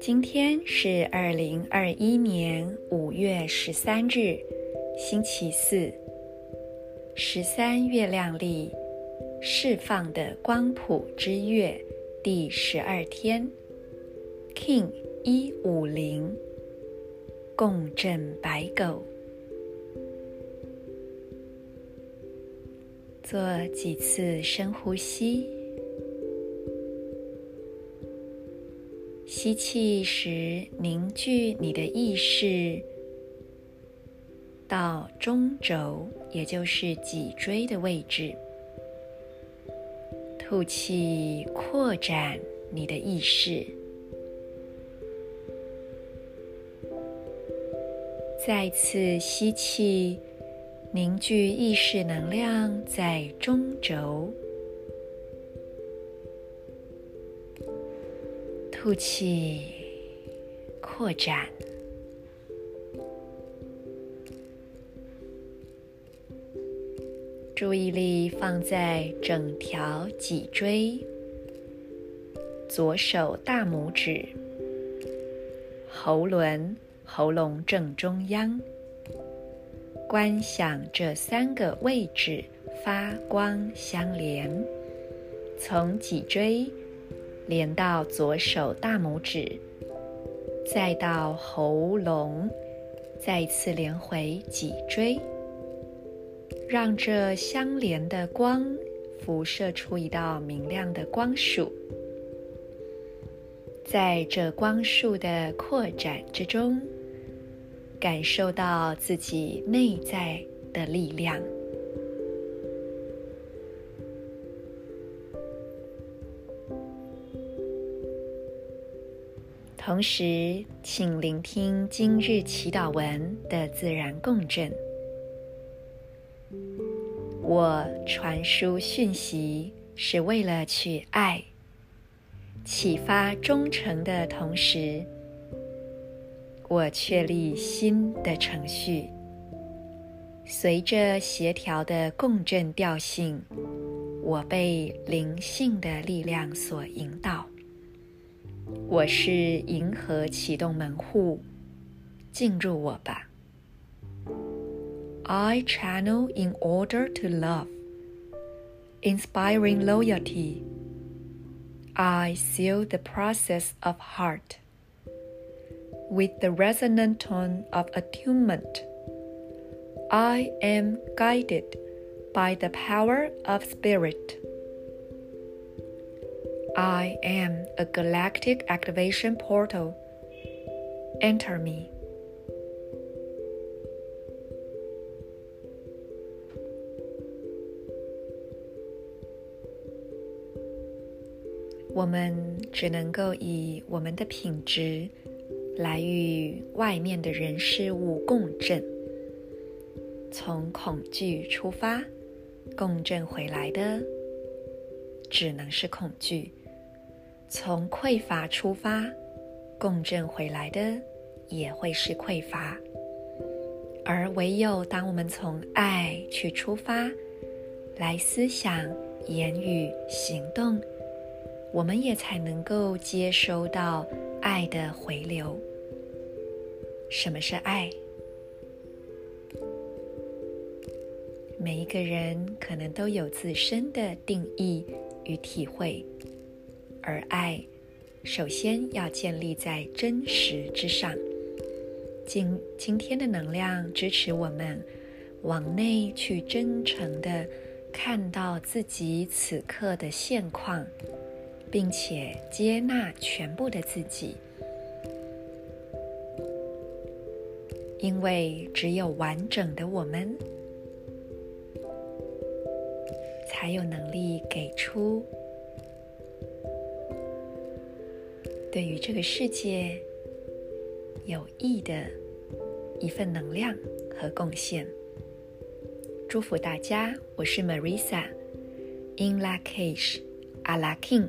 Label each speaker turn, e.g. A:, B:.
A: 今天是二零二一年五月十三日，星期四。十三月亮历释放的光谱之月第十二天，King 一五零，共振白狗。做几次深呼吸。吸气时，凝聚你的意识到中轴，也就是脊椎的位置。吐气，扩展你的意识。再次吸气，凝聚意识能量在中轴。吐气，扩展。注意力放在整条脊椎，左手大拇指，喉轮，喉咙正中央。观想这三个位置发光相连，从脊椎。连到左手大拇指，再到喉咙，再次连回脊椎，让这相连的光辐射出一道明亮的光束。在这光束的扩展之中，感受到自己内在的力量。同时，请聆听今日祈祷文的自然共振。我传输讯息是为了去爱，启发忠诚的同时，我确立新的程序。随着协调的共振调性，我被灵性的力量所引导。我是银河启动门户，进入我吧。I channel in order to love, inspiring loyalty. I seal the process of heart with the resonant tone of attunement. I am guided by the power of spirit. I am a galactic activation portal. Enter me. 我们只能够以我们的品质 来与外面的人事物共振，从恐惧出发，共振回来的只能是恐惧。从匮乏出发，共振回来的也会是匮乏。而唯有当我们从爱去出发，来思想、言语、行动，我们也才能够接收到爱的回流。什么是爱？每一个人可能都有自身的定义与体会。而爱，首先要建立在真实之上。今今天的能量支持我们往内去真诚地看到自己此刻的现况，并且接纳全部的自己。因为只有完整的我们，才有能力给出。对于这个世界有益的一份能量和贡献，祝福大家！我是 Marisa，In Lak'ech，阿拉 King。